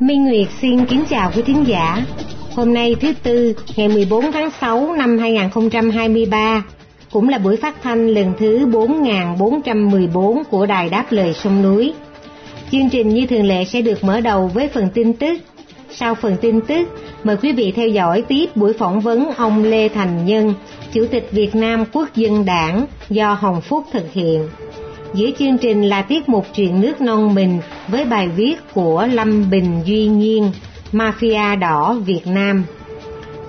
Minh Nguyệt xin kính chào quý thính giả. Hôm nay thứ Tư, ngày 14 tháng 6 năm 2023, cũng là buổi phát thanh lần thứ 4414 của Đài Đáp Lời Sông Núi. Chương trình như thường lệ sẽ được mở đầu với phần tin tức. Sau phần tin tức, mời quý vị theo dõi tiếp buổi phỏng vấn ông Lê Thành Nhân, Chủ tịch Việt Nam Quốc dân Đảng do Hồng Phúc thực hiện. Giữa chương trình là tiết mục chuyện nước non mình với bài viết của Lâm Bình Duy Nhiên, Mafia Đỏ Việt Nam.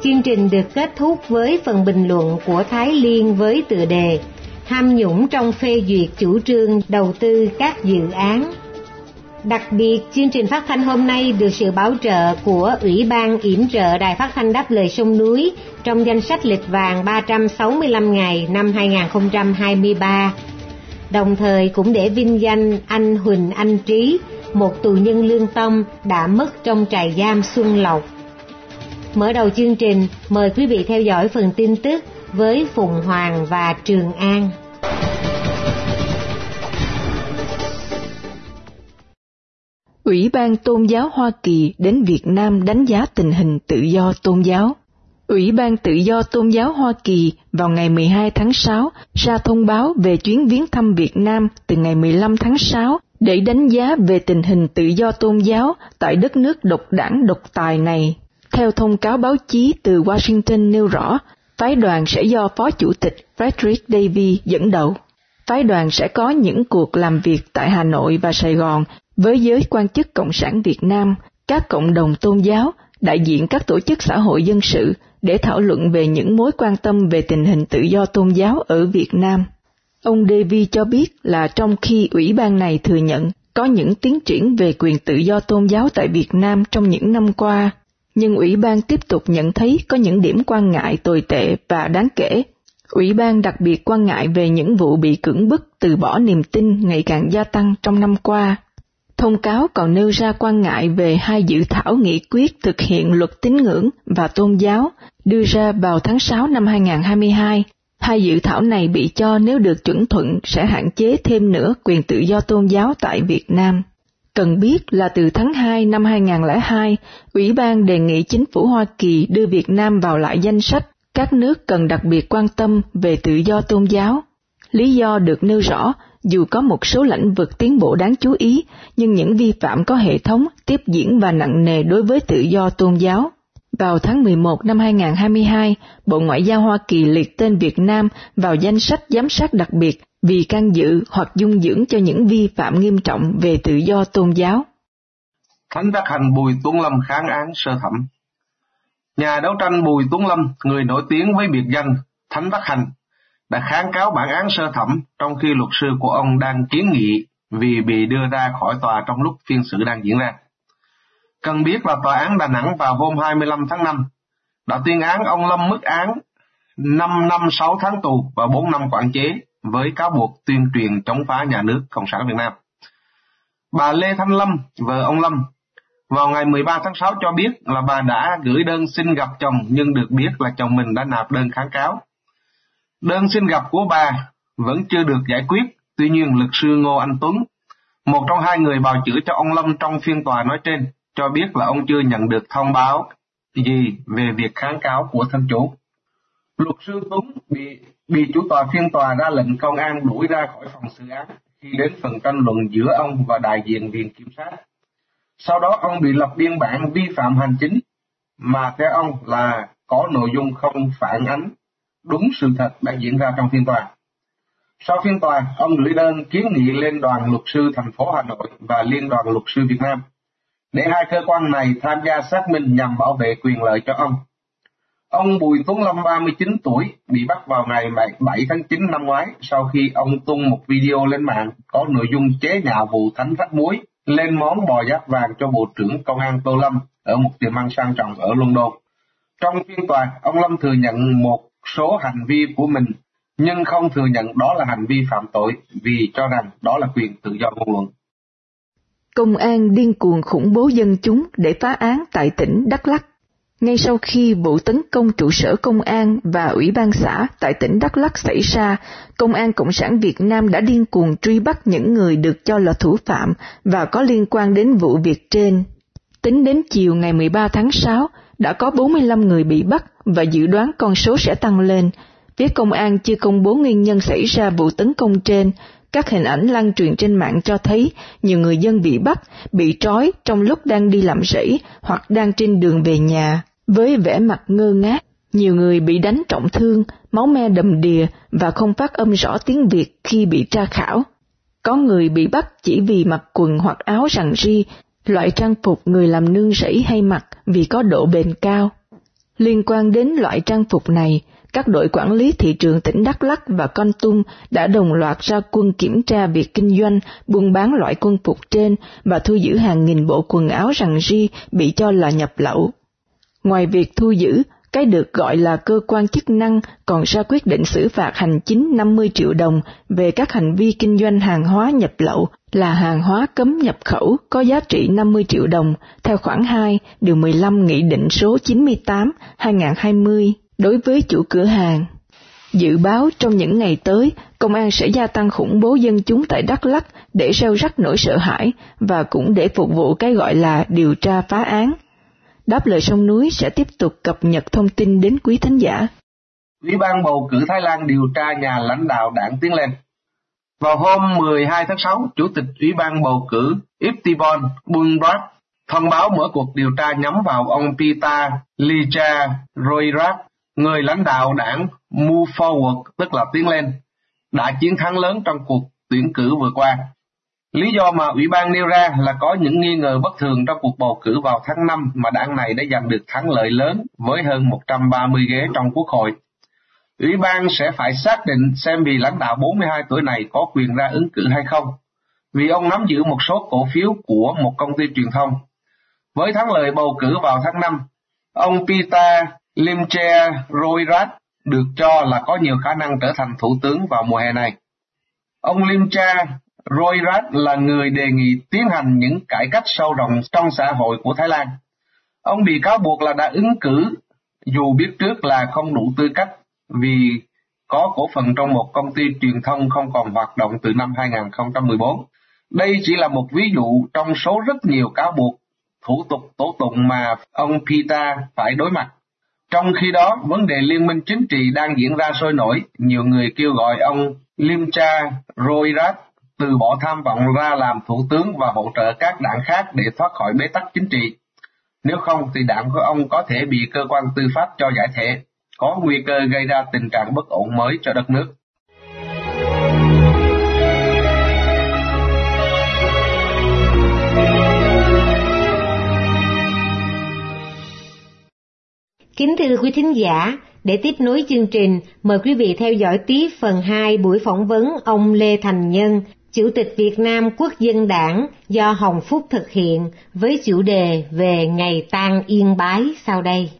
Chương trình được kết thúc với phần bình luận của Thái Liên với tựa đề Tham nhũng trong phê duyệt chủ trương đầu tư các dự án. Đặc biệt, chương trình phát thanh hôm nay được sự bảo trợ của Ủy ban yểm trợ Đài Phát thanh Đáp Lời Sông Núi trong danh sách lịch vàng 365 ngày năm 2023 đồng thời cũng để vinh danh anh Huỳnh Anh Trí, một tù nhân lương tâm đã mất trong trại giam Xuân Lộc. Mở đầu chương trình, mời quý vị theo dõi phần tin tức với Phùng Hoàng và Trường An. Ủy ban Tôn giáo Hoa Kỳ đến Việt Nam đánh giá tình hình tự do tôn giáo. Ủy ban Tự do Tôn giáo Hoa Kỳ vào ngày 12 tháng 6 ra thông báo về chuyến viếng thăm Việt Nam từ ngày 15 tháng 6 để đánh giá về tình hình tự do tôn giáo tại đất nước độc đảng độc tài này. Theo thông cáo báo chí từ Washington nêu rõ, phái đoàn sẽ do Phó Chủ tịch Frederick Davy dẫn đầu. Phái đoàn sẽ có những cuộc làm việc tại Hà Nội và Sài Gòn với giới quan chức Cộng sản Việt Nam, các cộng đồng tôn giáo, đại diện các tổ chức xã hội dân sự để thảo luận về những mối quan tâm về tình hình tự do tôn giáo ở Việt Nam. Ông Davy cho biết là trong khi ủy ban này thừa nhận có những tiến triển về quyền tự do tôn giáo tại Việt Nam trong những năm qua, nhưng ủy ban tiếp tục nhận thấy có những điểm quan ngại tồi tệ và đáng kể. Ủy ban đặc biệt quan ngại về những vụ bị cưỡng bức từ bỏ niềm tin ngày càng gia tăng trong năm qua Thông cáo còn nêu ra quan ngại về hai dự thảo nghị quyết thực hiện luật tín ngưỡng và tôn giáo đưa ra vào tháng 6 năm 2022. Hai dự thảo này bị cho nếu được chuẩn thuận sẽ hạn chế thêm nữa quyền tự do tôn giáo tại Việt Nam. Cần biết là từ tháng 2 năm 2002, Ủy ban đề nghị chính phủ Hoa Kỳ đưa Việt Nam vào lại danh sách các nước cần đặc biệt quan tâm về tự do tôn giáo. Lý do được nêu rõ dù có một số lĩnh vực tiến bộ đáng chú ý, nhưng những vi phạm có hệ thống, tiếp diễn và nặng nề đối với tự do tôn giáo. Vào tháng 11 năm 2022, Bộ Ngoại giao Hoa Kỳ liệt tên Việt Nam vào danh sách giám sát đặc biệt vì can dự hoặc dung dưỡng cho những vi phạm nghiêm trọng về tự do tôn giáo. Thánh Đắc Hành Bùi Tuấn Lâm kháng án sơ thẩm Nhà đấu tranh Bùi Tuấn Lâm, người nổi tiếng với biệt danh Thánh Đắc Hành, đã kháng cáo bản án sơ thẩm trong khi luật sư của ông đang kiến nghị vì bị đưa ra khỏi tòa trong lúc phiên xử đang diễn ra. Cần biết là tòa án Đà Nẵng vào hôm 25 tháng 5 đã tuyên án ông Lâm mức án 5 năm 6 tháng tù và 4 năm quản chế với cáo buộc tuyên truyền chống phá nhà nước Cộng sản Việt Nam. Bà Lê Thanh Lâm, vợ ông Lâm, vào ngày 13 tháng 6 cho biết là bà đã gửi đơn xin gặp chồng nhưng được biết là chồng mình đã nạp đơn kháng cáo Đơn xin gặp của bà vẫn chưa được giải quyết, tuy nhiên luật sư Ngô Anh Tuấn, một trong hai người bào chữa cho ông Lâm trong phiên tòa nói trên, cho biết là ông chưa nhận được thông báo gì về việc kháng cáo của thân chủ. Luật sư Tuấn bị bị chủ tòa phiên tòa ra lệnh công an đuổi ra khỏi phòng xử án khi đến phần tranh luận giữa ông và đại diện viện kiểm sát. Sau đó ông bị lập biên bản vi phạm hành chính mà theo ông là có nội dung không phản ánh đúng sự thật đã diễn ra trong phiên tòa. Sau phiên tòa, ông gửi đơn kiến nghị lên đoàn luật sư thành phố Hà Nội và Liên đoàn luật sư Việt Nam để hai cơ quan này tham gia xác minh nhằm bảo vệ quyền lợi cho ông. Ông Bùi Tuấn Lâm 39 tuổi bị bắt vào ngày 7 tháng 9 năm ngoái sau khi ông tung một video lên mạng có nội dung chế nhạo vụ thánh rắc muối lên món bò giáp vàng cho Bộ trưởng Công an Tô Lâm ở một tiệm ăn sang trọng ở London. Trong phiên tòa, ông Lâm thừa nhận một số hành vi của mình nhưng không thừa nhận đó là hành vi phạm tội vì cho rằng đó là quyền tự do ngôn luận. Công an điên cuồng khủng bố dân chúng để phá án tại tỉnh Đắk Lắk. Ngay sau khi vụ tấn công trụ sở công an và ủy ban xã tại tỉnh Đắk Lắk xảy ra, Công an Cộng sản Việt Nam đã điên cuồng truy bắt những người được cho là thủ phạm và có liên quan đến vụ việc trên. Tính đến chiều ngày 13 tháng 6, đã có 45 người bị bắt và dự đoán con số sẽ tăng lên. Phía công an chưa công bố nguyên nhân xảy ra vụ tấn công trên, các hình ảnh lan truyền trên mạng cho thấy nhiều người dân bị bắt, bị trói trong lúc đang đi làm rẫy hoặc đang trên đường về nhà. Với vẻ mặt ngơ ngác, nhiều người bị đánh trọng thương, máu me đầm đìa và không phát âm rõ tiếng Việt khi bị tra khảo. Có người bị bắt chỉ vì mặc quần hoặc áo rằng ri, loại trang phục người làm nương rẫy hay mặc vì có độ bền cao. Liên quan đến loại trang phục này, các đội quản lý thị trường tỉnh Đắk Lắk và Con Tum đã đồng loạt ra quân kiểm tra việc kinh doanh, buôn bán loại quân phục trên và thu giữ hàng nghìn bộ quần áo rằng ri bị cho là nhập lậu. Ngoài việc thu giữ, cái được gọi là cơ quan chức năng còn ra quyết định xử phạt hành chính 50 triệu đồng về các hành vi kinh doanh hàng hóa nhập lậu là hàng hóa cấm nhập khẩu có giá trị 50 triệu đồng theo khoản 2 điều 15 Nghị định số 98 2020 đối với chủ cửa hàng. Dự báo trong những ngày tới, công an sẽ gia tăng khủng bố dân chúng tại Đắk Lắk để gieo rắc nỗi sợ hãi và cũng để phục vụ cái gọi là điều tra phá án. Đáp lời sông núi sẽ tiếp tục cập nhật thông tin đến quý thính giả. Ủy ban bầu cử Thái Lan điều tra nhà lãnh đạo đảng Tiến lên. Vào hôm 12 tháng 6, Chủ tịch Ủy ban bầu cử Iptibon Bunrat thông báo mở cuộc điều tra nhắm vào ông Pita Lija Roirat, người lãnh đạo đảng Move Forward, tức là Tiến lên, đã chiến thắng lớn trong cuộc tuyển cử vừa qua. Lý do mà Ủy ban nêu ra là có những nghi ngờ bất thường trong cuộc bầu cử vào tháng 5 mà đảng này đã giành được thắng lợi lớn với hơn 130 ghế trong Quốc hội. Ủy ban sẽ phải xác định xem vị lãnh đạo 42 tuổi này có quyền ra ứng cử hay không, vì ông nắm giữ một số cổ phiếu của một công ty truyền thông. Với thắng lợi bầu cử vào tháng 5, ông Peter Limche Roirat được cho là có nhiều khả năng trở thành thủ tướng vào mùa hè này. Ông Limcha Roirat là người đề nghị tiến hành những cải cách sâu rộng trong xã hội của Thái Lan. Ông bị cáo buộc là đã ứng cử dù biết trước là không đủ tư cách vì có cổ phần trong một công ty truyền thông không còn hoạt động từ năm 2014. Đây chỉ là một ví dụ trong số rất nhiều cáo buộc thủ tục tố tụng mà ông Pita phải đối mặt. Trong khi đó, vấn đề liên minh chính trị đang diễn ra sôi nổi, nhiều người kêu gọi ông Limcha Roirat từ bỏ tham vọng ra làm thủ tướng và hỗ trợ các đảng khác để thoát khỏi bế tắc chính trị. Nếu không thì đảng của ông có thể bị cơ quan tư pháp cho giải thể, có nguy cơ gây ra tình trạng bất ổn mới cho đất nước. Kính thưa quý thính giả, để tiếp nối chương trình, mời quý vị theo dõi tiếp phần 2 buổi phỏng vấn ông Lê Thành Nhân, Chủ tịch Việt Nam Quốc dân đảng do Hồng Phúc thực hiện với chủ đề về ngày tang yên bái sau đây.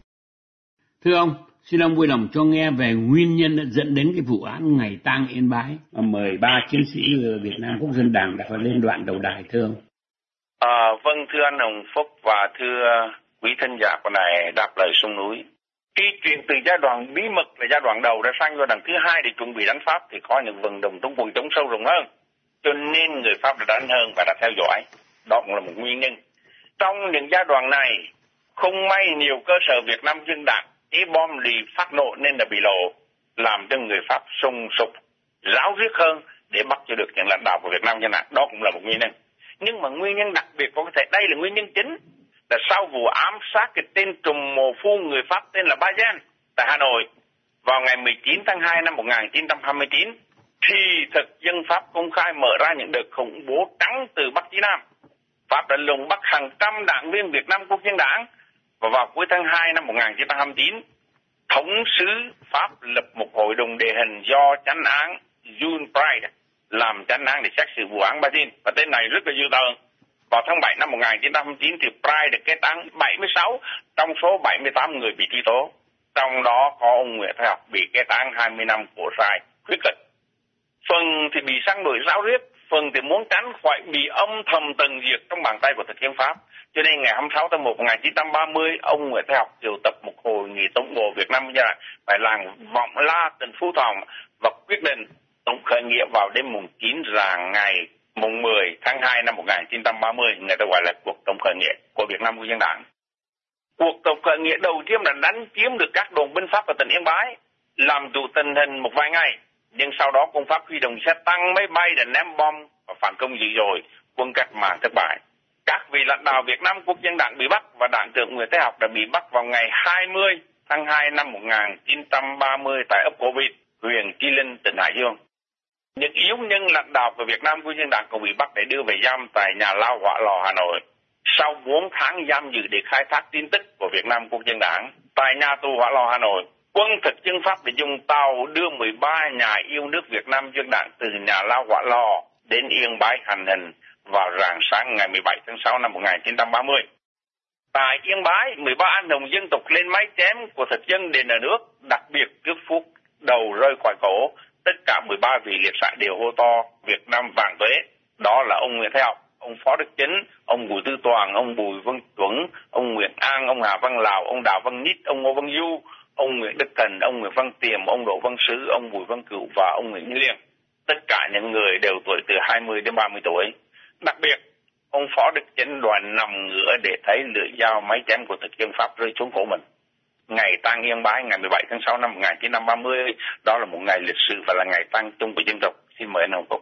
Thưa ông, xin ông vui lòng cho nghe về nguyên nhân dẫn đến cái vụ án ngày tang yên bái. Mời ba chiến sĩ Việt Nam Quốc dân đảng đã phải lên đoạn đầu đài thưa ông. À, vâng thưa anh Hồng Phúc và thưa quý thân giả của này đáp lời sông núi. Cái chuyện từ giai đoạn bí mật là giai đoạn đầu đã sang giai đoạn thứ hai để chuẩn bị đánh Pháp thì có những vận động trong quần chống sâu rộng hơn cho nên người Pháp đã đánh hơn và đã theo dõi. Đó cũng là một nguyên nhân. Trong những giai đoạn này, không may nhiều cơ sở Việt Nam dân đảng ý bom lì phát nổ nên là bị lộ, làm cho người Pháp sung sục, ráo riết hơn để bắt cho được những lãnh đạo của Việt Nam như nào. Đó cũng là một nguyên nhân. Nhưng mà nguyên nhân đặc biệt có thể đây là nguyên nhân chính là sau vụ ám sát cái tên trùm mồ phu người Pháp tên là Bajan tại Hà Nội vào ngày 19 tháng 2 năm 1929 thì thực dân Pháp công khai mở ra những đợt khủng bố trắng từ Bắc chí Nam. Pháp đã lùng bắt hàng trăm đảng viên Việt Nam Quốc dân đảng và vào cuối tháng 2 năm 1929, thống sứ Pháp lập một hội đồng đề hình do chánh án June Pride làm chánh án để xét xử vụ án Brazil. và tên này rất là dư tợn. Vào tháng 7 năm 1959 thì Pride được kết án 76 trong số 78 người bị truy tố. Trong đó có ông Nguyễn Thái Học bị kết án 20 năm của sai khuyết tật. Phần thì bị sang đuổi giáo riết, phần thì muốn tránh khỏi bị âm thầm tần diệt trong bàn tay của thực dân Pháp. Cho nên ngày 26 tháng 1 1930, ông Nguyễn Thái Học triệu tập một hội nghị tổng bộ Việt Nam gia tại làng Vọng La, tỉnh Phú Thọ và quyết định tổng khởi nghĩa vào đêm mùng 9 là ngày mùng 10 tháng 2 năm 1930, người ta gọi là cuộc tổng khởi nghĩa của Việt Nam Quốc dân Đảng. Cuộc tổng khởi nghĩa đầu tiên là đánh chiếm được các đồn binh Pháp ở tỉnh Yên Bái, làm chủ tình hình một vài ngày, nhưng sau đó quân Pháp huy động xe tăng máy bay để ném bom và phản công dữ dội, quân cách mạng thất bại. Các vị lãnh đạo Việt Nam Quốc dân Đảng bị bắt và đảng trưởng Nguyễn Thế Học đã bị bắt vào ngày 20 tháng 2 năm 1930 tại ấp Cổ Vịt, huyện Chi Linh, tỉnh Hải Dương. Những yếu nhân lãnh đạo của Việt Nam Quốc dân Đảng cũng bị bắt để đưa về giam tại nhà lao Hỏa Lò Hà Nội. Sau 4 tháng giam giữ để khai thác tin tức của Việt Nam Quốc dân Đảng tại nhà tù Hỏa Lò Hà Nội, quân thực dân Pháp đã dùng tàu đưa 13 nhà yêu nước Việt Nam dân đảng từ nhà lao Hỏa Lò đến Yên Bái hành hình vào rạng sáng ngày 17 tháng 6 năm 1930. Tại Yên Bái, 13 anh hùng dân tộc lên máy chém của thực dân đền ở nước, đặc biệt trước phút đầu rơi khỏi cổ, tất cả 13 vị liệt sĩ đều hô to Việt Nam vàng tuế. Đó là ông Nguyễn Thái Học, ông Phó Đức Chính, ông Bùi Tư Toàn, ông Bùi Văn Tuấn, ông Nguyễn An, ông Hà Văn Lào, ông Đào Văn Nít, ông Ngô Văn Du, ông Nguyễn Đức Cần, ông Nguyễn Văn Tiềm, ông Đỗ Văn Sứ, ông Bùi Văn Cửu và ông Nguyễn Như Liên. Tất cả những người đều tuổi từ 20 đến 30 tuổi. Đặc biệt, ông Phó Đức Chánh đoàn nằm ngửa để thấy lưỡi dao máy chém của thực dân Pháp rơi xuống cổ mình. Ngày tang Yên Bái ngày 17 tháng 6 năm 1930, đó là một ngày lịch sử và là ngày tang chung của dân tộc. Xin mời anh Hồng phục.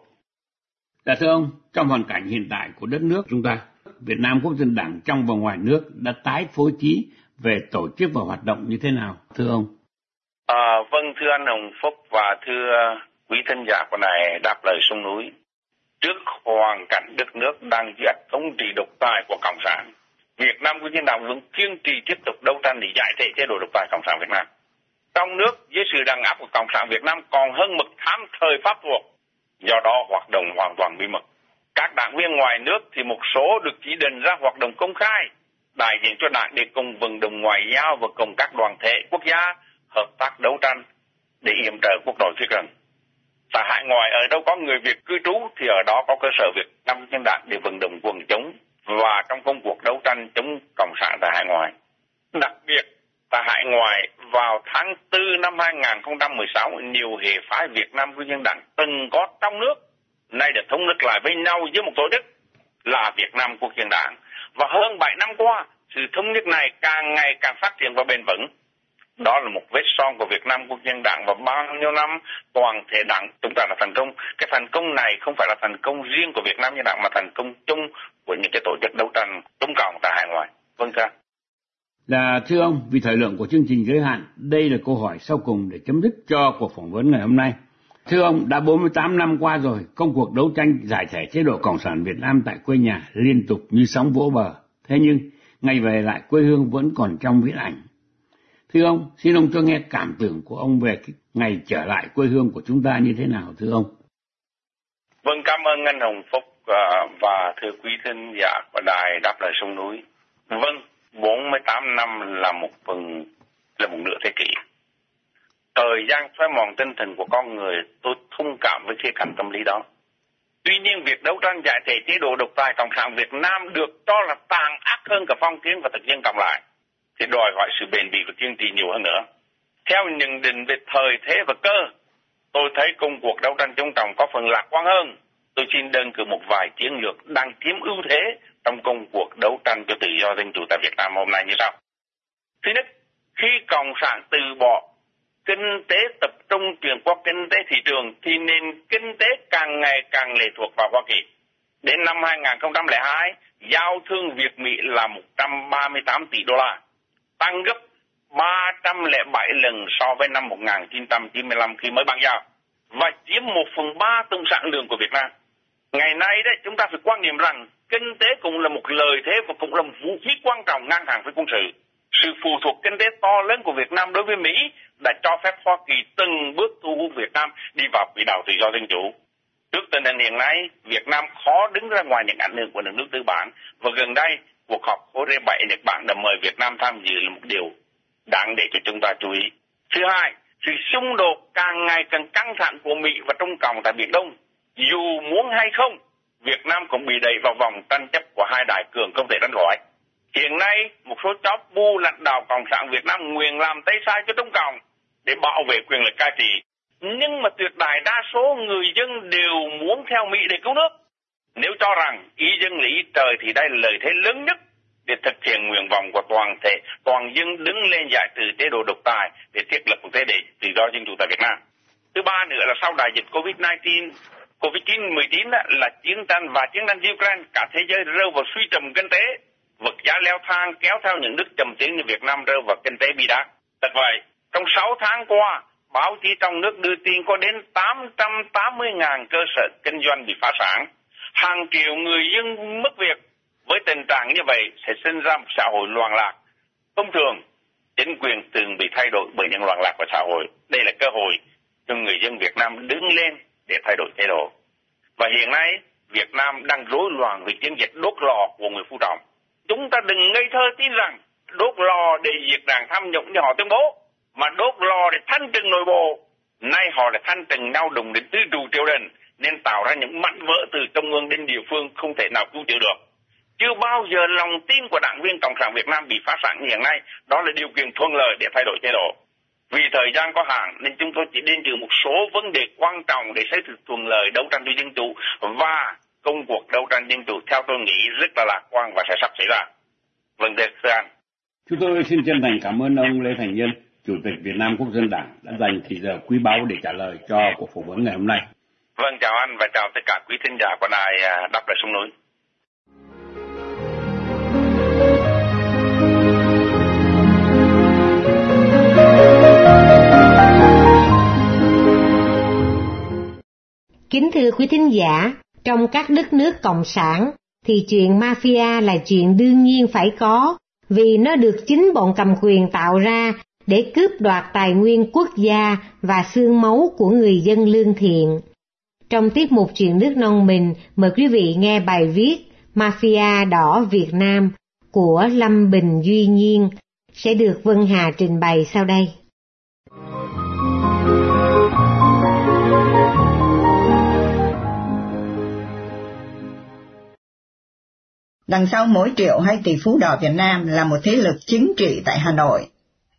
Dạ thưa ông, trong hoàn cảnh hiện tại của đất nước chúng ta, Việt Nam Quốc dân Đảng trong và ngoài nước đã tái phối trí về tổ chức và hoạt động như thế nào, thưa ông? À, vâng, thưa anh Hồng Phúc và thưa quý thân giả của này đáp lời sông núi. Trước hoàn cảnh đất nước đang dưới thống trị độc tài của Cộng sản, Việt Nam của dân Đảng vẫn kiên trì tiếp tục đấu tranh để giải thể chế độ độc tài Cộng sản Việt Nam. Trong nước, dưới sự đàn áp của Cộng sản Việt Nam còn hơn mực thám thời Pháp thuộc, do đó hoạt động hoàn toàn bí mật. Các đảng viên ngoài nước thì một số được chỉ định ra hoạt động công khai, đại diện cho đảng để cùng vận động ngoại giao và cùng các đoàn thể quốc gia hợp tác đấu tranh để yểm trợ quốc nội phía gần. Tại hải ngoại, ở đâu có người Việt cư trú thì ở đó có cơ sở Việt Nam nhân đảng để vận động quần chúng và trong công cuộc đấu tranh chống cộng sản tại hải ngoại. Đặc biệt, tại hải ngoại, vào tháng 4 năm 2016 nhiều hệ phái Việt Nam Quốc dân đảng từng có trong nước, nay đã thống nhất lại với nhau dưới một tổ chức là Việt Nam Quốc dân đảng và hơn 7 năm qua sự thống nhất này càng ngày càng phát triển và bền vững đó là một vết son của Việt Nam Quốc dân Đảng và bao nhiêu năm toàn thể đảng chúng ta đã thành công. Cái thành công này không phải là thành công riêng của Việt Nam Nhân Đảng mà thành công chung của những cái tổ chức đấu tranh chống cộng tại hải ngoại. Vâng thưa. Là thưa ông, vì thời lượng của chương trình giới hạn, đây là câu hỏi sau cùng để chấm dứt cho cuộc phỏng vấn ngày hôm nay. Thưa ông, đã 48 năm qua rồi, công cuộc đấu tranh giải thể chế độ Cộng sản Việt Nam tại quê nhà liên tục như sóng vỗ bờ. Thế nhưng, ngày về lại quê hương vẫn còn trong viễn ảnh Thưa ông, xin ông cho nghe cảm tưởng của ông về ngày trở lại quê hương của chúng ta như thế nào thưa ông? Vâng, cảm ơn anh Hồng Phúc à, và thưa quý thính giả của đài đáp lời sông núi. Vâng, 48 năm là một phần là một nửa thế kỷ. Thời gian phai mòn tinh thần của con người, tôi thông cảm với khía cạnh tâm lý đó. Tuy nhiên, việc đấu tranh giải thể chế độ độc tài Cộng sản Việt Nam được cho là tàn ác hơn cả phong kiến và thực dân cộng lại thì đòi hỏi sự bền bỉ và kiên trì nhiều hơn nữa. Theo nhận định về thời thế và cơ, tôi thấy công cuộc đấu tranh chống trọng có phần lạc quan hơn. Tôi xin đơn cử một vài chiến lược đang chiếm ưu thế trong công cuộc đấu tranh cho tự do dân chủ tại Việt Nam hôm nay như sau. Thứ nhất, khi Cộng sản từ bỏ kinh tế tập trung chuyển qua kinh tế thị trường thì nền kinh tế càng ngày càng lệ thuộc vào Hoa Kỳ. Đến năm 2002, giao thương Việt Mỹ là 138 tỷ đô la tăng gấp 307 lần so với năm 1995 khi mới ban giao và chiếm 1 phần 3 tổng sản lượng của Việt Nam. Ngày nay đấy chúng ta phải quan niệm rằng kinh tế cũng là một lợi thế và cũng là một vũ khí quan trọng ngang hàng với quân sự. Sự phụ thuộc kinh tế to lớn của Việt Nam đối với Mỹ đã cho phép Hoa Kỳ từng bước thu hút Việt Nam đi vào quỹ đạo tự do dân chủ. Trước tình hình hiện nay, Việt Nam khó đứng ra ngoài những ảnh hưởng của nước tư bản và gần đây cuộc họp khối R7 Nhật Bản đã mời Việt Nam tham dự là một điều đáng để cho chúng ta chú ý. Thứ hai, sự xung đột càng ngày càng căng thẳng của Mỹ và Trung Cộng tại Biển Đông. Dù muốn hay không, Việt Nam cũng bị đẩy vào vòng tranh chấp của hai đại cường không thể tránh khỏi. Hiện nay, một số chóp bu lãnh đạo Cộng sản Việt Nam nguyện làm tay sai cho Trung Cộng để bảo vệ quyền lực cai trị. Nhưng mà tuyệt đại đa số người dân đều muốn theo Mỹ để cứu nước. Nếu cho rằng ý dân lý trời thì đây là lợi thế lớn nhất để thực hiện nguyện vọng của toàn thể, toàn dân đứng lên giải trừ chế độ độc tài để thiết lập một thế hệ tự do dân chủ tại Việt Nam. Thứ ba nữa là sau đại dịch Covid-19, Covid-19 là chiến tranh và chiến tranh Ukraine, cả thế giới rơi vào suy trầm kinh tế, vật giá leo thang kéo theo những nước trầm tiến như Việt Nam rơi vào kinh tế bi đát. Thật vậy, trong 6 tháng qua, báo chí trong nước đưa tin có đến 880.000 cơ sở kinh doanh bị phá sản. Hàng triệu người dân mất việc. Với tình trạng như vậy sẽ sinh ra một xã hội loạn lạc. Thông thường, chính quyền từng bị thay đổi bởi những loạn lạc của xã hội. Đây là cơ hội cho người dân Việt Nam đứng lên để thay đổi chế độ. Và hiện nay, Việt Nam đang rối loạn vì chiến dịch đốt lò của người phu trọng. Chúng ta đừng ngây thơ tin rằng đốt lò để diệt đảng tham nhũng như họ tuyên bố, mà đốt lò để thanh trừng nội bộ. Nay họ lại thanh trừng nhau đùng đến tứ trụ triều đình, nên tạo ra những mảnh vỡ từ trung ương đến địa phương không thể nào cứu chữa được. Chưa bao giờ lòng tin của đảng viên Cộng sản Việt Nam bị phá sản như hiện nay, đó là điều kiện thuận lợi để thay đổi chế độ. Vì thời gian có hạn nên chúng tôi chỉ đến trừ một số vấn đề quan trọng để xây dựng thuận lợi đấu tranh cho dân chủ và công cuộc đấu tranh dân chủ theo tôi nghĩ rất là lạc quan và sẽ sắp xảy ra. Vâng, thưa anh. Chúng tôi xin chân thành cảm ơn ông Lê Thành Nhân, Chủ tịch Việt Nam Quốc dân Đảng đã dành thời giờ quý báu để trả lời cho cuộc phỏng vấn ngày hôm nay. Vâng, chào anh và chào tất cả quý thính giả của đài à, Đáp Lời Sông Núi. Kính thưa quý thính giả, trong các đất nước cộng sản thì chuyện mafia là chuyện đương nhiên phải có vì nó được chính bọn cầm quyền tạo ra để cướp đoạt tài nguyên quốc gia và xương máu của người dân lương thiện. Trong tiết mục chuyện nước non mình, mời quý vị nghe bài viết Mafia đỏ Việt Nam của Lâm Bình Duy Nhiên sẽ được Vân Hà trình bày sau đây. Đằng sau mỗi triệu hay tỷ phú đỏ Việt Nam là một thế lực chính trị tại Hà Nội.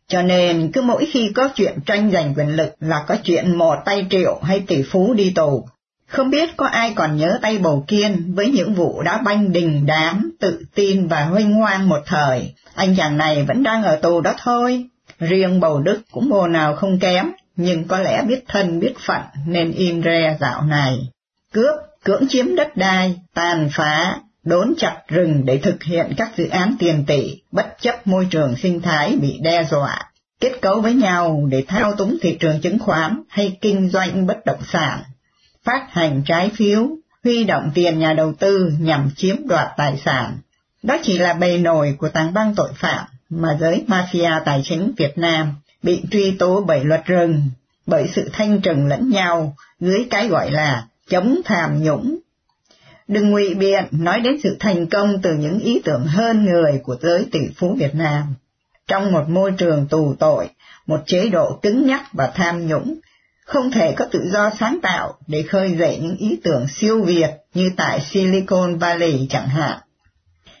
Cho nên cứ mỗi khi có chuyện tranh giành quyền lực là có chuyện một tay triệu hay tỷ phú đi tù. Không biết có ai còn nhớ tay Bầu Kiên với những vụ đá banh đình đám, tự tin và huynh hoang một thời. Anh chàng này vẫn đang ở tù đó thôi. Riêng Bầu Đức cũng mồ nào không kém, nhưng có lẽ biết thân biết phận nên im re dạo này. Cướp, cưỡng chiếm đất đai, tàn phá, đốn chặt rừng để thực hiện các dự án tiền tỷ, bất chấp môi trường sinh thái bị đe dọa, kết cấu với nhau để thao túng thị trường chứng khoán hay kinh doanh bất động sản, phát hành trái phiếu, huy động tiền nhà đầu tư nhằm chiếm đoạt tài sản. Đó chỉ là bề nổi của tàng băng tội phạm mà giới mafia tài chính Việt Nam bị truy tố bởi luật rừng, bởi sự thanh trừng lẫn nhau dưới cái gọi là chống tham nhũng Đừng ngụy biện nói đến sự thành công từ những ý tưởng hơn người của giới tỷ phú Việt Nam. Trong một môi trường tù tội, một chế độ cứng nhắc và tham nhũng, không thể có tự do sáng tạo để khơi dậy những ý tưởng siêu việt như tại Silicon Valley chẳng hạn.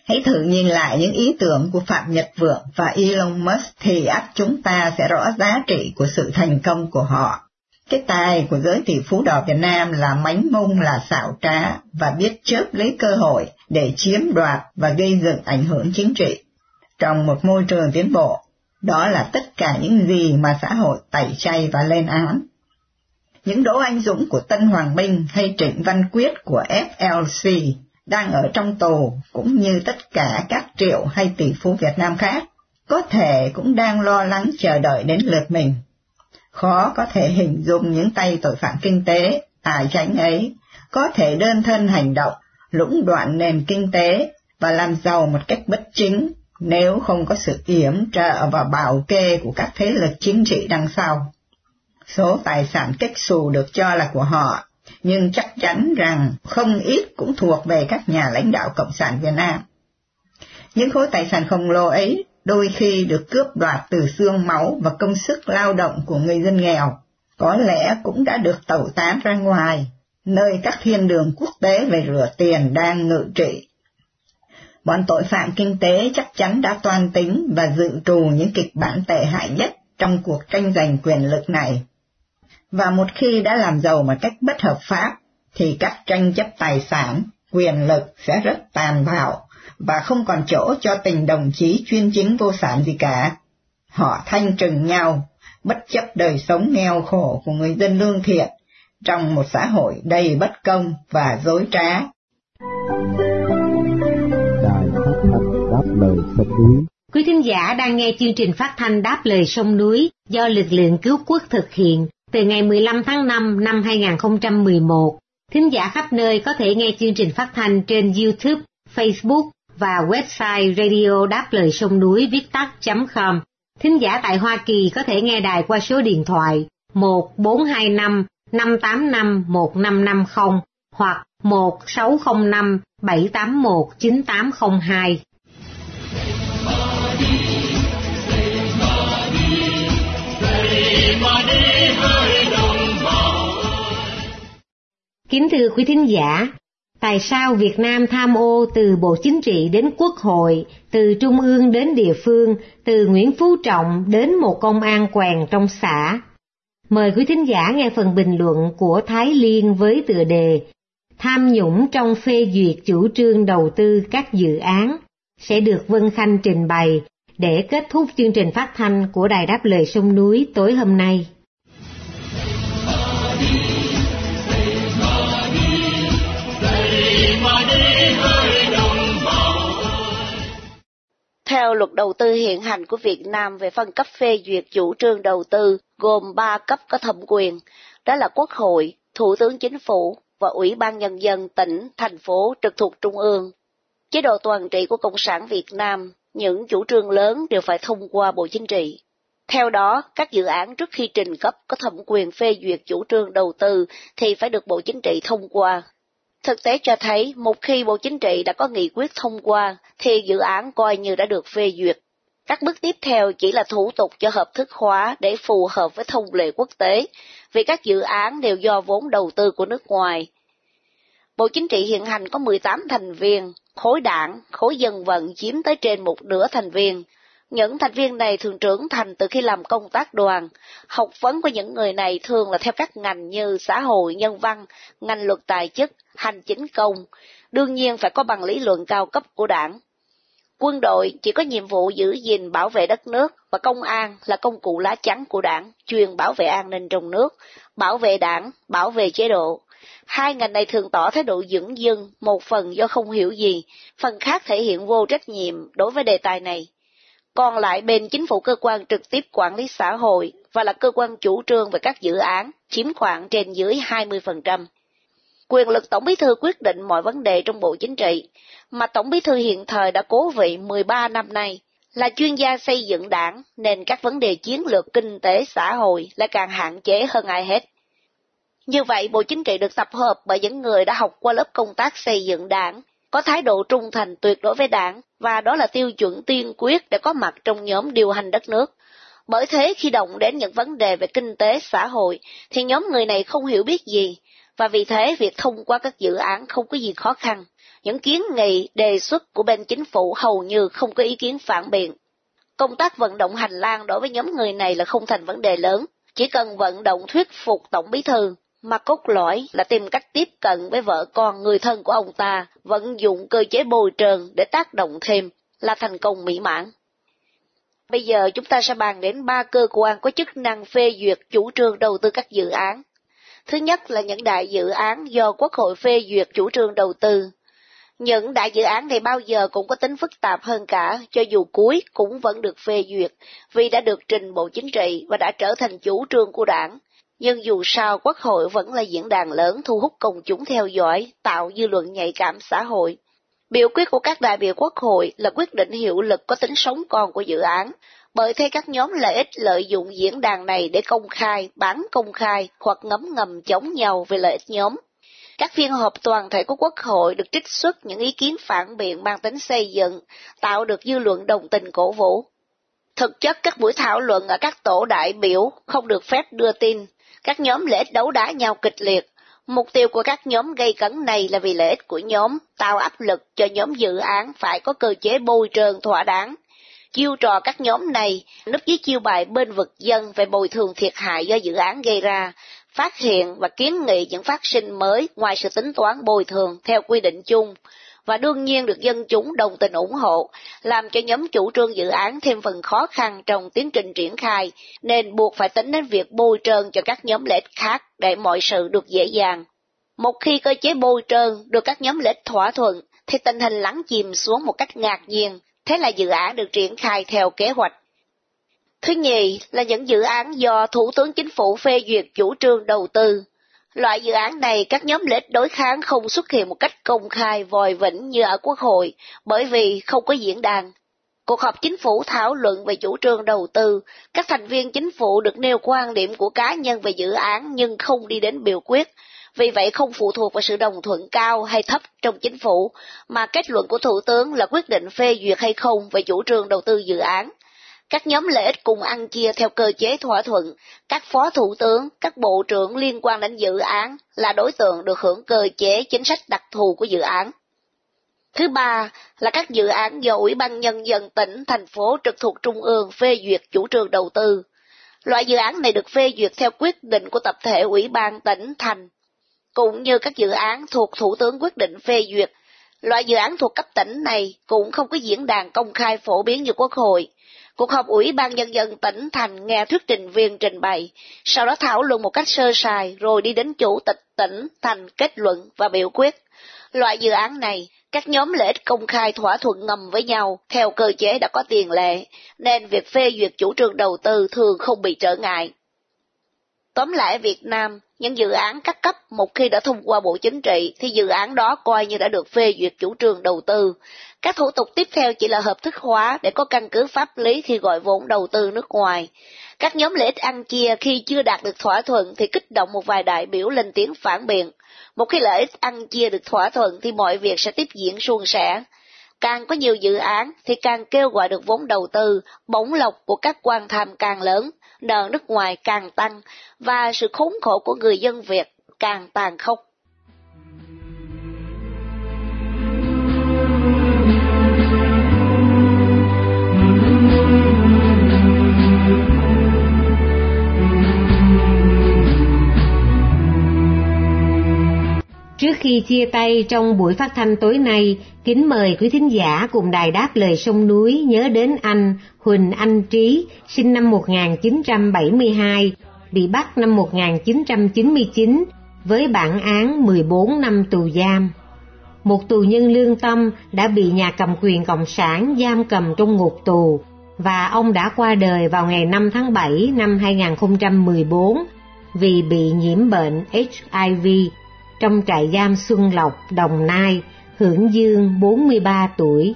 Hãy thử nhìn lại những ý tưởng của Phạm Nhật Vượng và Elon Musk thì ắt chúng ta sẽ rõ giá trị của sự thành công của họ. Cái tài của giới tỷ phú đỏ Việt Nam là mánh mông là xảo trá và biết chớp lấy cơ hội để chiếm đoạt và gây dựng ảnh hưởng chính trị. Trong một môi trường tiến bộ, đó là tất cả những gì mà xã hội tẩy chay và lên án. Những đỗ anh dũng của Tân Hoàng Minh hay Trịnh Văn Quyết của FLC đang ở trong tù cũng như tất cả các triệu hay tỷ phú Việt Nam khác, có thể cũng đang lo lắng chờ đợi đến lượt mình khó có thể hình dung những tay tội phạm kinh tế, tài tránh ấy, có thể đơn thân hành động, lũng đoạn nền kinh tế và làm giàu một cách bất chính, nếu không có sự yểm trợ và bảo kê của các thế lực chính trị đằng sau. Số tài sản cách xù được cho là của họ, nhưng chắc chắn rằng không ít cũng thuộc về các nhà lãnh đạo Cộng sản Việt Nam. Những khối tài sản khổng lồ ấy đôi khi được cướp đoạt từ xương máu và công sức lao động của người dân nghèo, có lẽ cũng đã được tẩu tán ra ngoài, nơi các thiên đường quốc tế về rửa tiền đang ngự trị. Bọn tội phạm kinh tế chắc chắn đã toan tính và dự trù những kịch bản tệ hại nhất trong cuộc tranh giành quyền lực này. Và một khi đã làm giàu một cách bất hợp pháp, thì các tranh chấp tài sản, quyền lực sẽ rất tàn bạo và không còn chỗ cho tình đồng chí chuyên chính vô sản gì cả. Họ thanh trừng nhau, bất chấp đời sống nghèo khổ của người dân lương thiện, trong một xã hội đầy bất công và dối trá. Đài phát thanh đáp lời sông núi Quý thính giả đang nghe chương trình phát thanh Đáp lời sông núi do lực lượng cứu quốc thực hiện từ ngày 15 tháng 5 năm 2011. Thính giả khắp nơi có thể nghe chương trình phát thanh trên YouTube, Facebook và website radio đáp lời sông núi viết tắt.com. Thính giả tại Hoa Kỳ có thể nghe đài qua số điện thoại 1425 585 1550 hoặc 1605 781 9802. Kính thưa quý thính giả, tại sao Việt Nam tham ô từ Bộ Chính trị đến Quốc hội, từ Trung ương đến địa phương, từ Nguyễn Phú Trọng đến một công an quèn trong xã? Mời quý thính giả nghe phần bình luận của Thái Liên với tựa đề Tham nhũng trong phê duyệt chủ trương đầu tư các dự án sẽ được Vân Khanh trình bày để kết thúc chương trình phát thanh của Đài Đáp Lời Sông Núi tối hôm nay. Theo luật đầu tư hiện hành của Việt Nam về phân cấp phê duyệt chủ trương đầu tư gồm 3 cấp có thẩm quyền, đó là Quốc hội, Thủ tướng Chính phủ và Ủy ban Nhân dân tỉnh, thành phố trực thuộc Trung ương. Chế độ toàn trị của Cộng sản Việt Nam, những chủ trương lớn đều phải thông qua Bộ Chính trị. Theo đó, các dự án trước khi trình cấp có thẩm quyền phê duyệt chủ trương đầu tư thì phải được Bộ Chính trị thông qua. Thực tế cho thấy, một khi Bộ Chính trị đã có nghị quyết thông qua, thì dự án coi như đã được phê duyệt. Các bước tiếp theo chỉ là thủ tục cho hợp thức hóa để phù hợp với thông lệ quốc tế, vì các dự án đều do vốn đầu tư của nước ngoài. Bộ Chính trị hiện hành có 18 thành viên, khối đảng, khối dân vận chiếm tới trên một nửa thành viên. Những thành viên này thường trưởng thành từ khi làm công tác đoàn. Học vấn của những người này thường là theo các ngành như xã hội, nhân văn, ngành luật tài chức, hành chính công. Đương nhiên phải có bằng lý luận cao cấp của đảng. Quân đội chỉ có nhiệm vụ giữ gìn bảo vệ đất nước và công an là công cụ lá chắn của đảng, chuyên bảo vệ an ninh trong nước, bảo vệ đảng, bảo vệ chế độ. Hai ngành này thường tỏ thái độ dững dưng, một phần do không hiểu gì, phần khác thể hiện vô trách nhiệm đối với đề tài này. Còn lại bên chính phủ cơ quan trực tiếp quản lý xã hội và là cơ quan chủ trương về các dự án, chiếm khoảng trên dưới 20%. Quyền lực Tổng bí thư quyết định mọi vấn đề trong Bộ Chính trị, mà Tổng bí thư hiện thời đã cố vị 13 năm nay, là chuyên gia xây dựng đảng nên các vấn đề chiến lược kinh tế xã hội lại càng hạn chế hơn ai hết. Như vậy, Bộ Chính trị được tập hợp bởi những người đã học qua lớp công tác xây dựng đảng, có thái độ trung thành tuyệt đối với đảng, và đó là tiêu chuẩn tiên quyết để có mặt trong nhóm điều hành đất nước. Bởi thế khi động đến những vấn đề về kinh tế xã hội, thì nhóm người này không hiểu biết gì, và vì thế việc thông qua các dự án không có gì khó khăn. Những kiến nghị, đề xuất của bên chính phủ hầu như không có ý kiến phản biện. Công tác vận động hành lang đối với nhóm người này là không thành vấn đề lớn, chỉ cần vận động thuyết phục Tổng Bí Thư, mà cốt lõi là tìm cách tiếp cận với vợ con người thân của ông ta, vận dụng cơ chế bồi trơn để tác động thêm, là thành công mỹ mãn. Bây giờ chúng ta sẽ bàn đến ba cơ quan có chức năng phê duyệt chủ trương đầu tư các dự án. Thứ nhất là những đại dự án do Quốc hội phê duyệt chủ trương đầu tư. Những đại dự án này bao giờ cũng có tính phức tạp hơn cả, cho dù cuối cũng vẫn được phê duyệt, vì đã được trình Bộ Chính trị và đã trở thành chủ trương của đảng. Nhưng dù sao Quốc hội vẫn là diễn đàn lớn thu hút công chúng theo dõi, tạo dư luận nhạy cảm xã hội. Biểu quyết của các đại biểu quốc hội là quyết định hiệu lực có tính sống còn của dự án, bởi thế các nhóm lợi ích lợi dụng diễn đàn này để công khai, bán công khai hoặc ngấm ngầm chống nhau về lợi ích nhóm. Các phiên họp toàn thể của Quốc hội được trích xuất những ý kiến phản biện mang tính xây dựng, tạo được dư luận đồng tình cổ vũ. Thực chất các buổi thảo luận ở các tổ đại biểu không được phép đưa tin, các nhóm lợi ích đấu đá nhau kịch liệt. Mục tiêu của các nhóm gây cấn này là vì lợi ích của nhóm, tạo áp lực cho nhóm dự án phải có cơ chế bồi trơn thỏa đáng. Chiêu trò các nhóm này núp dưới chiêu bài bên vực dân về bồi thường thiệt hại do dự án gây ra, phát hiện và kiến nghị những phát sinh mới ngoài sự tính toán bồi thường theo quy định chung, và đương nhiên được dân chúng đồng tình ủng hộ, làm cho nhóm chủ trương dự án thêm phần khó khăn trong tiến trình triển khai, nên buộc phải tính đến việc bôi trơn cho các nhóm lợi ích khác để mọi sự được dễ dàng. Một khi cơ chế bôi trơn được các nhóm lợi ích thỏa thuận, thì tình hình lắng chìm xuống một cách ngạc nhiên, thế là dự án được triển khai theo kế hoạch. Thứ nhì là những dự án do Thủ tướng Chính phủ phê duyệt chủ trương đầu tư. Loại dự án này các nhóm lợi ích đối kháng không xuất hiện một cách công khai vòi vĩnh như ở Quốc hội, bởi vì không có diễn đàn. Cuộc họp chính phủ thảo luận về chủ trương đầu tư, các thành viên chính phủ được nêu quan điểm của cá nhân về dự án nhưng không đi đến biểu quyết, vì vậy không phụ thuộc vào sự đồng thuận cao hay thấp trong chính phủ, mà kết luận của Thủ tướng là quyết định phê duyệt hay không về chủ trương đầu tư dự án. Các nhóm lợi ích cùng ăn chia theo cơ chế thỏa thuận, các phó thủ tướng, các bộ trưởng liên quan đến dự án là đối tượng được hưởng cơ chế chính sách đặc thù của dự án. Thứ ba là các dự án do Ủy ban Nhân dân tỉnh, thành phố trực thuộc Trung ương phê duyệt chủ trương đầu tư. Loại dự án này được phê duyệt theo quyết định của tập thể Ủy ban tỉnh, thành, cũng như các dự án thuộc Thủ tướng quyết định phê duyệt. Loại dự án thuộc cấp tỉnh này cũng không có diễn đàn công khai phổ biến như Quốc hội. Cuộc họp Ủy ban Nhân dân tỉnh thành nghe thuyết trình viên trình bày, sau đó thảo luận một cách sơ sài rồi đi đến chủ tịch tỉnh thành kết luận và biểu quyết. Loại dự án này, các nhóm lợi ích công khai thỏa thuận ngầm với nhau theo cơ chế đã có tiền lệ, nên việc phê duyệt chủ trương đầu tư thường không bị trở ngại. Tóm lại Việt Nam, những dự án các cấp một khi đã thông qua Bộ Chính trị thì dự án đó coi như đã được phê duyệt chủ trương đầu tư. Các thủ tục tiếp theo chỉ là hợp thức hóa để có căn cứ pháp lý khi gọi vốn đầu tư nước ngoài. Các nhóm lợi ích ăn chia khi chưa đạt được thỏa thuận thì kích động một vài đại biểu lên tiếng phản biện. Một khi lợi ích ăn chia được thỏa thuận thì mọi việc sẽ tiếp diễn suôn sẻ. Càng có nhiều dự án thì càng kêu gọi được vốn đầu tư, bổng lộc của các quan tham càng lớn, nợ nước ngoài càng tăng và sự khốn khổ của người dân Việt càng tàn khốc. Trước khi chia tay trong buổi phát thanh tối nay, kính mời quý thính giả cùng đài đáp lời sông núi nhớ đến anh Huỳnh Anh Trí, sinh năm 1972, bị bắt năm 1999 với bản án 14 năm tù giam. Một tù nhân lương tâm đã bị nhà cầm quyền Cộng sản giam cầm trong ngục tù và ông đã qua đời vào ngày 5 tháng 7 năm 2014 vì bị nhiễm bệnh HIV trong trại giam Xuân Lộc, Đồng Nai, hưởng dương 43 tuổi.